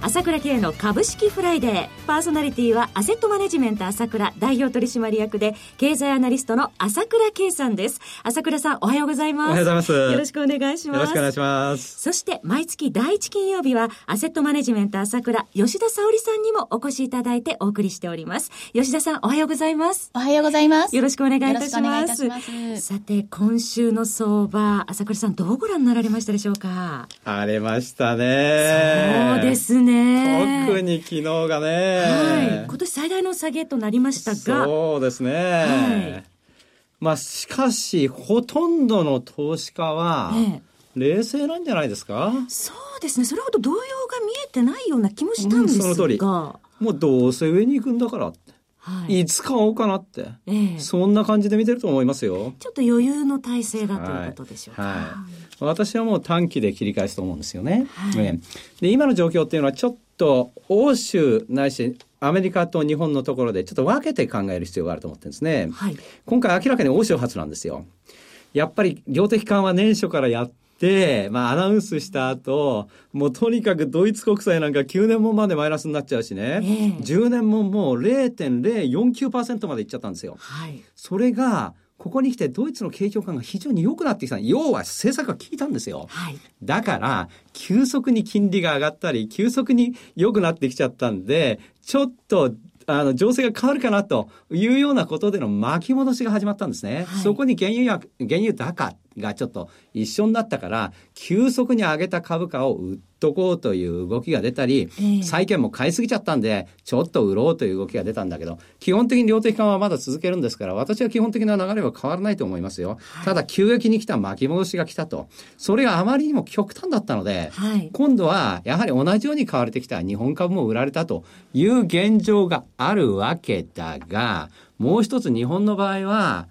朝倉慶の株式フライデー。パーソナリティはアセットマネジメント朝倉代表取締役で経済アナリストの朝倉慶さんです。朝倉さんおはようございます。おはようございます。よろしくお願いします。よろしくお願いします。そして毎月第一金曜日はアセットマネジメント朝倉吉田沙織さんにもお越しいただいてお送りしております。吉田さんおはようございます。おはようございます。よろしくお願いいたします。さて今週の相場、朝倉さんどうご覧になられましたでしょうか？荒れましたね。そうですね。特に昨日がね、はい、今年最大の下げとなりましたが。そうですね、はい、まあしかしほとんどの投資家は、冷静なんじゃないですか？そうですね。それほど動揺が見えてないような気もしたんですが、うん、その通り。もうどうせ上に行くんだからはい、いつ買おうかなって、えー、そんな感じで見てると思いますよ。ちょっと余裕の体制だということでしょうか。はい。はい、私はもう短期で切り返すと思うんですよね。はい、で今の状況っていうのはちょっと欧州ないしアメリカと日本のところでちょっと分けて考える必要があると思ってるんですね。はい、今回明らかに欧州発なんですよ。やっぱり量的緩和年初からやって、まあアナウンスした後、もうとにかくドイツ国債なんか9年もまでマイナスになっちゃうしね、えー、10年ももう0.049%までいっちゃったんですよ。はい、それが、ここに来てドイツの景況感が非常に良くなってきた。要は政策が効いたんですよ。はい、だから、急速に金利が上がったり、急速に良くなってきちゃったんで、ちょっとあの、情勢が変わるかなというようなことでの巻き戻しが始まったんですね。はい、そこに原油や、原油高がちょっと一緒になったから、急速に上げた株価を売っとこうという動きが出たり、債券も買いすぎちゃったんで、ちょっと売ろうという動きが出たんだけど、基本的に量的緩和はまだ続けるんですから、私は基本的な流れは変わらないと思いますよ。はい、ただ、急激に来た巻き戻しが来たと。それがあまりにも極端だったので、はい、今度はやはり同じように買われてきた日本株も売られたという現状があるわけだが、もう一つ日本の場合は、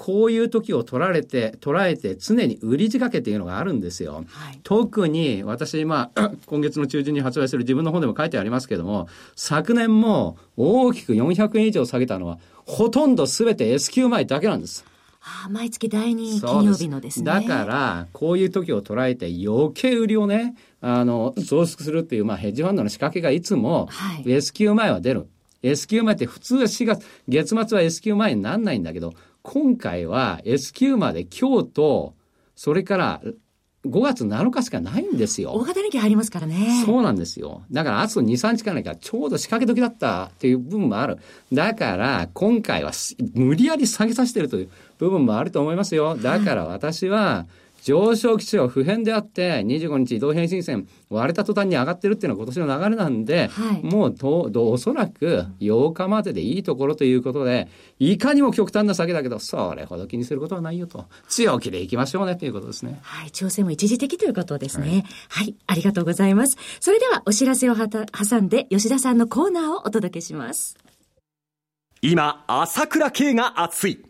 こういう時を取られて、捉えて常に売り仕掛けっていうのがあるんですよ。はい、特に私、今、今月の中旬に発売する自分の本でも書いてありますけども、昨年も大きく400円以上下げたのは、ほとんど全て S q 前だけなんです。ああ毎月第2金曜日のですね。だから、こういう時を捉えて余計売りをね、あの、増殖するっていう、まあ、ヘッジファンドの仕掛けがいつも、はい、S q 前は出る。S q 前って普通は4月、月末は S q 前になんないんだけど、今回は S q まで今日と、それから5月7日しかないんですよ。大型連休入りますからね。そうなんですよ。だからあと2、3日かないからちょうど仕掛け時だったっていう部分もある。だから今回は無理やり下げさせてるという部分もあると思いますよ。だから私は、上昇基調は不変であって、25日移動平均線割れた途端に上がってるっていうのは今年の流れなんで、はい、もうとおそらく8日まででいいところということで、いかにも極端な下げだけど、それほど気にすることはないよと。強気でいきましょうねということですね。はい、調整も一時的ということですね。はい、はい、ありがとうございます。それではお知らせをはた挟んで、吉田さんのコーナーをお届けします。今、朝倉慶が熱い。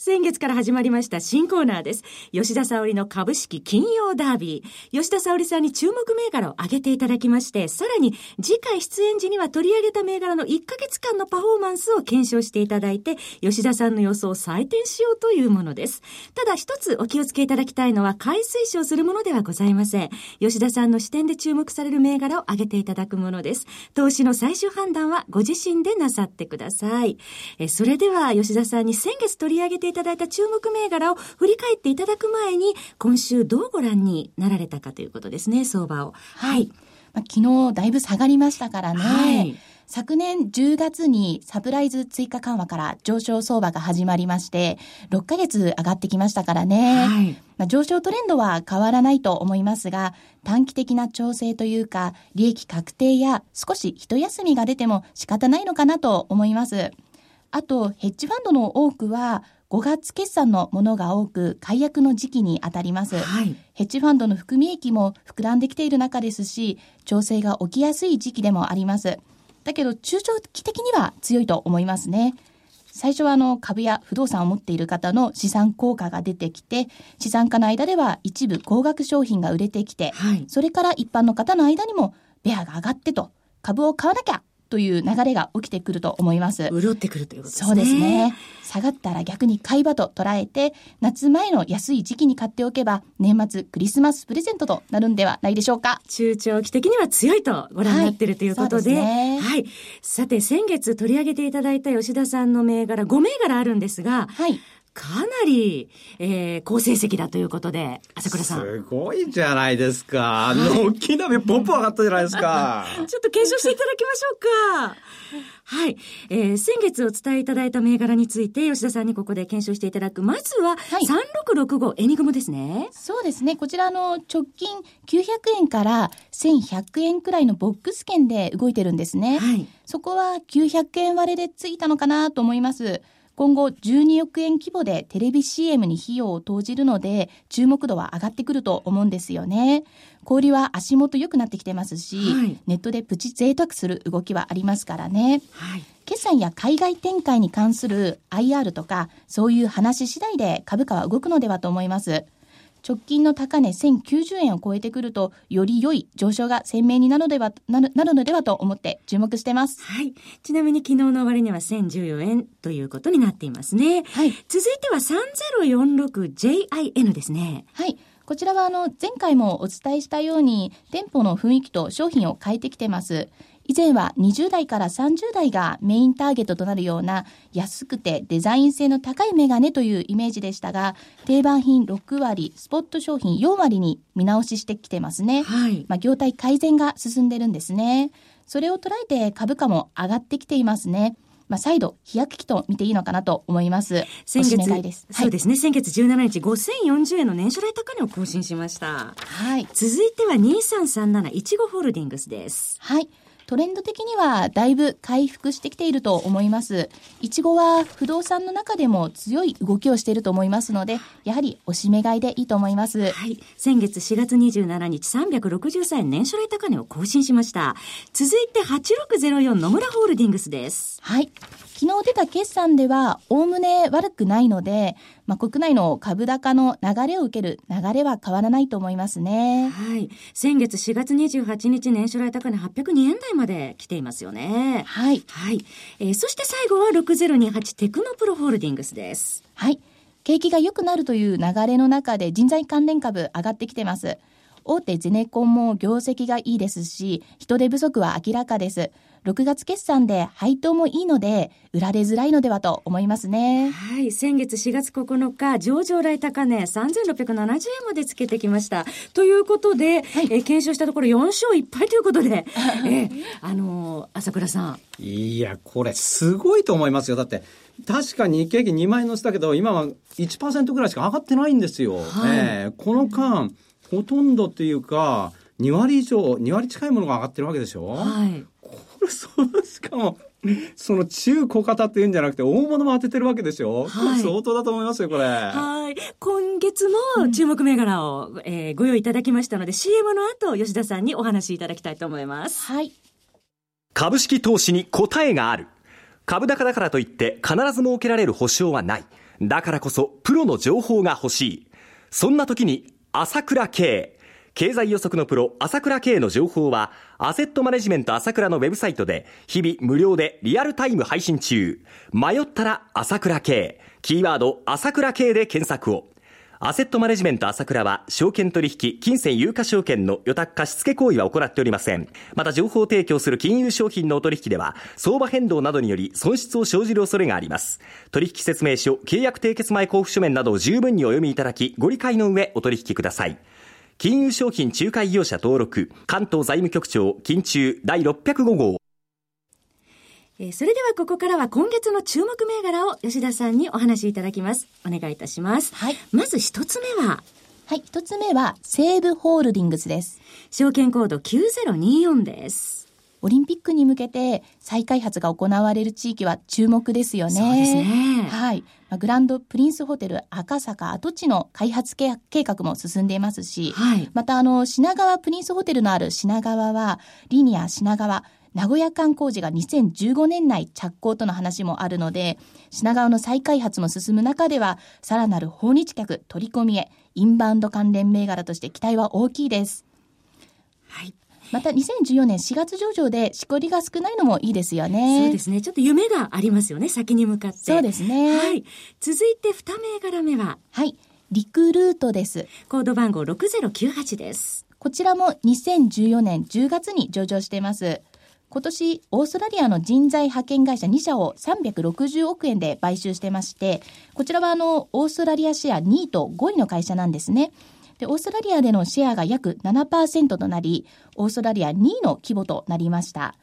先月から始まりました新コーナーです。吉田沙織の株式金曜ダービー。吉田沙織さんに注目銘柄を挙げていただきまして、さらに次回出演時には取り上げた銘柄の1ヶ月間のパフォーマンスを検証していただいて、吉田さんの予想を採点しようというものです。ただ一つお気をつけいただきたいのは、買い推奨するものではございません。吉田さんの視点で注目される銘柄を挙げていただくものです。投資の最終判断はご自身でなさってください。えそれでは吉田さんに先月取り上げてていただいた注目銘柄を振り返っていただく前に、今週どうご覧になられたかということですね、相場を。はい。まあ、昨日だいぶ下がりましたからね。はい昨年10月にサプライズ追加緩和から上昇相場が始まりまして、6ヶ月上がってきましたからね。はい、まあ、上昇トレンドは変わらないと思いますが、短期的な調整というか、利益確定や少し一休みが出ても仕方ないのかなと思います。あと、ヘッジファンドの多くは、5月決算のものが多く、解約の時期に当たります。はい、ヘッジファンドの含み益も膨らんできている中ですし、調整が起きやすい時期でもあります。だけど中長期的には強いと思いますね。最初はあの株や不動産を持っている方の資産効果が出てきて、資産家の間では一部高額商品が売れてきて、はい、それから一般の方の間にもベアが上がってと、株を買わなきゃという流れが起きてくると思います。潤ってくるということですね。そうですね。下がったら逆に買い場と捉えて、夏前の安い時期に買っておけば、年末クリスマスプレゼントとなるんではないでしょうか。中長期的には強いとご覧になっているということで、はい、ね、はい。さて、先月取り上げていただいた吉田さんの銘柄、5銘柄あるんですが、はい。かなり、えー、好成績だということで、朝倉さん。すごいじゃないですか。あの、大きな目ポンポン上がったじゃないですか。ちょっと検証していただきましょうか。はい。えー、先月お伝えいただいた銘柄について、吉田さんにここで検証していただく。まずは、3665エニグモですね。そうですね。こちらの直近900円から1100円くらいのボックス券で動いてるんですね。はい。そこは900円割れでついたのかなと思います。今後12億円規模でテレビ CM に費用を投じるので、注目度は上がってくると思うんですよね。小売は足元良くなってきてますし、はい、ネットでプチ贅沢する動きはありますからね。はい、決算や海外展開に関する IR とか、そういう話次第で株価は動くのではと思います。直近の高値1090円を超えてくると、より良い上昇が鮮明になるのでは、なるなるのではと思って注目してます。はい。ちなみに昨日の終値は1014円ということになっていますね。はい。続いては 3046JIN ですね。はい。こちらはあの前回もお伝えしたように店舗の雰囲気と商品を変えてきてます。以前は20代から30代がメインターゲットとなるような安くてデザイン性の高いメガネというイメージでしたが、定番品6割、スポット商品4割に見直ししてきてますね。はい。まあ、業態改善が進んでるんですね。それを捉えて株価も上がってきていますね。まあ、再度、飛躍期と見ていいのかなと思います。先月、そうですね、先月17日、5040円の年初来高値を更新しました。はい。続いては2337いちごホールディングスです。はい。トレンド的にはだいぶ回復してきていると思います。いちごは不動産の中でも強い動きをしていると思いますので、やはりおしめ買いでいいと思います。はい。先月4月27日363円年初来高値を更新しました。続いて8604野村ホールディングスです。はい。昨日出た決算では、おおむね悪くないので、まあ、国内の株高の流れを受ける流れは変わらないと思いますね。はい。先月4月28日年初来高値802円台まで来ていますよね。はい。はい。えー、そして最後は6028テクノプロホールディングスです。はい。景気が良くなるという流れの中で人材関連株上がってきてます。大手ゼネコンも業績がいいですし、人手不足は明らかです。6月決算で配当もいいので、売られづらいのではと思いますね。はい。先月4月9日、上場来高値3670円までつけてきました。ということで、はい、え検証したところ4勝1敗ということで、えあのー、朝倉さん。いや、これすごいと思いますよ。だって、確かに日経平均2万円乗せたけど、今は1%ぐらいしか上がってないんですよ。はい、えー、この間、ほとんどっていうか、2割以上、2割近いものが上がってるわけでしょ？はい。そしかも、その中小型っていうんじゃなくて大物も当ててるわけですよ。はい、相当だと思いますよ、これ。はい。今月も注目銘柄を、うん、えー、ご用意いただきましたので、CM の後、吉田さんにお話しいただきたいと思います。はい。株式投資に答えがある。株高だからといって必ず設けられる保証はない。だからこそ、プロの情報が欲しい。そんな時に、朝倉慶。経済予測のプロ、朝倉慶の情報は、アセットマネジメント朝倉のウェブサイトで、日々無料でリアルタイム配信中。迷ったら朝倉慶。キーワード、朝倉慶で検索を。アセットマネジメント朝倉は、証券取引、金銭有価証券の予託貸付行為は行っておりません。また、情報提供する金融商品のお取引では、相場変動などにより損失を生じる恐れがあります。取引説明書、契約締結前交付書面などを十分にお読みいただき、ご理解の上、お取引ください。金融商品仲介業者登録、関東財務局長、金中第605号。えー、それではここからは今月の注目銘柄を吉田さんにお話しいただきます。お願いいたします。はい。まず一つ目は？はい、一つ目は西武ホールディングスです。証券コード9024です。オリンピックに向けて再開発が行われる地域は注目ですよね。そうですね。はい。グランドプリンスホテル赤坂跡地の開発計画も進んでいますし、はい、またあの品川プリンスホテルのある品川はリニア品川名古屋間工事が2015年内着工との話もあるので、品川の再開発も進む中では、さらなる訪日客取り込みへ、インバウンド関連銘柄として期待は大きいです。はい。また2014年4月上場でしこりが少ないのもいいですよね。そうですね。ちょっと夢がありますよね。先に向かって。そうですね。はい。続いて2銘柄目は？はい。リクルートです。コード番号6098です。こちらも2014年10月に上場しています。今年、オーストラリアの人材派遣会社2社を360億円で買収してまして、こちらはあの、オーストラリアシェア2位と5位の会社なんですね。で、オーストラリアでのシェアが約7%となり、オーストラリア2位の規模となりました。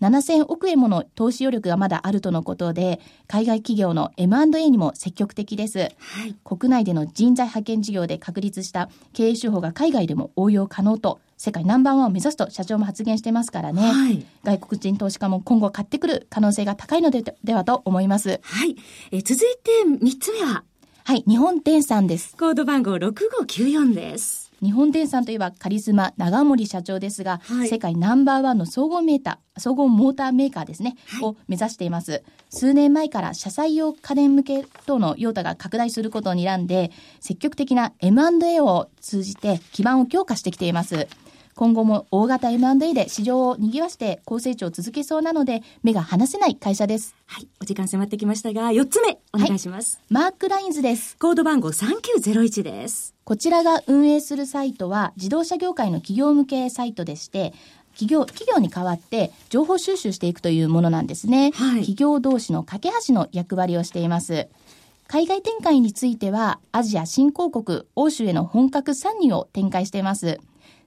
7000億円もの投資余力がまだあるとのことで、海外企業の M&A にも積極的です。はい、国内での人材派遣事業で確立した経営手法が海外でも応用可能と世界ナンバーワンを目指すと社長も発言してますからね、はい、外国人投資家も今後買ってくる可能性が高いのでではと思います。はい。え続いて3つ目ははい、日本電産です。コード番号6594です。日本電産といえばカリスマ長森社長ですが、はい、世界ナンバーワンの総合メーター、総合モーターメーカーですね、はい、を目指しています。数年前から車載用家電向け等の用途が拡大することを睨んで、積極的な M&A を通じて基盤を強化してきています。今後も大型 M&A で市場を賑わして高成長を続けそうなので、目が離せない会社です。はい。お時間迫ってきましたが、4つ目、お願いします。はい、マークラインズです。コード番号3901です。こちらが運営するサイトは、自動車業界の企業向けサイトでして、企業、企業に代わって情報収集していくというものなんですね。はい、企業同士の架け橋の役割をしています。海外展開については、アジア新興国、欧州への本格参入を展開しています。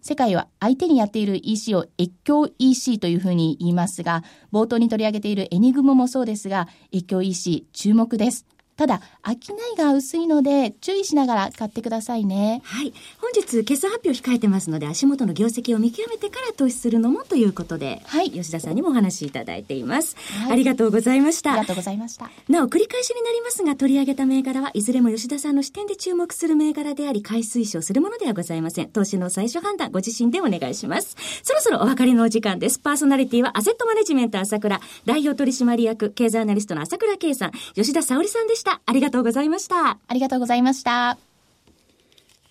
世界は相手にやっている EC を越境 EC というふうに言いますが、冒頭に取り上げているエニグモもそうですが、越境 EC 注目です。ただ、商いが薄いので、注意しながら買ってくださいね。はい。本日、決算発表控えてますので、足元の業績を見極めてから投資するのもということで、はい。吉田さんにもお話しいただいています。はい、ありがとうございました。ありがとうございました。なお、繰り返しになりますが、取り上げた銘柄はいずれも吉田さんの視点で注目する銘柄であり、買い推奨するものではございません。投資の最初判断、ご自身でお願いします。そろそろお別れのお時間です。パーソナリティはアセットマネジメント朝倉、代表取締役、経済アナリストの朝倉圭さん、吉田沙織さんでした。ありがとうございました。ありがとうございました。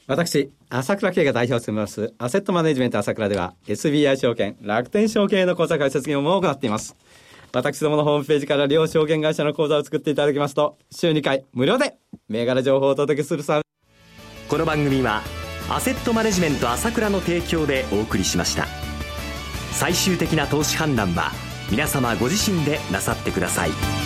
私、朝倉慶が代表を務めます、アセットマネジメント朝倉では、SBI 証券、楽天証券の口座開設業務を行っています。私どものホームページから両証券会社の口座を作っていただきますと、週2回無料で銘柄情報をお届けするサービス。この番組は、アセットマネジメント朝倉の提供でお送りしました。最終的な投資判断は、皆様ご自身でなさってください。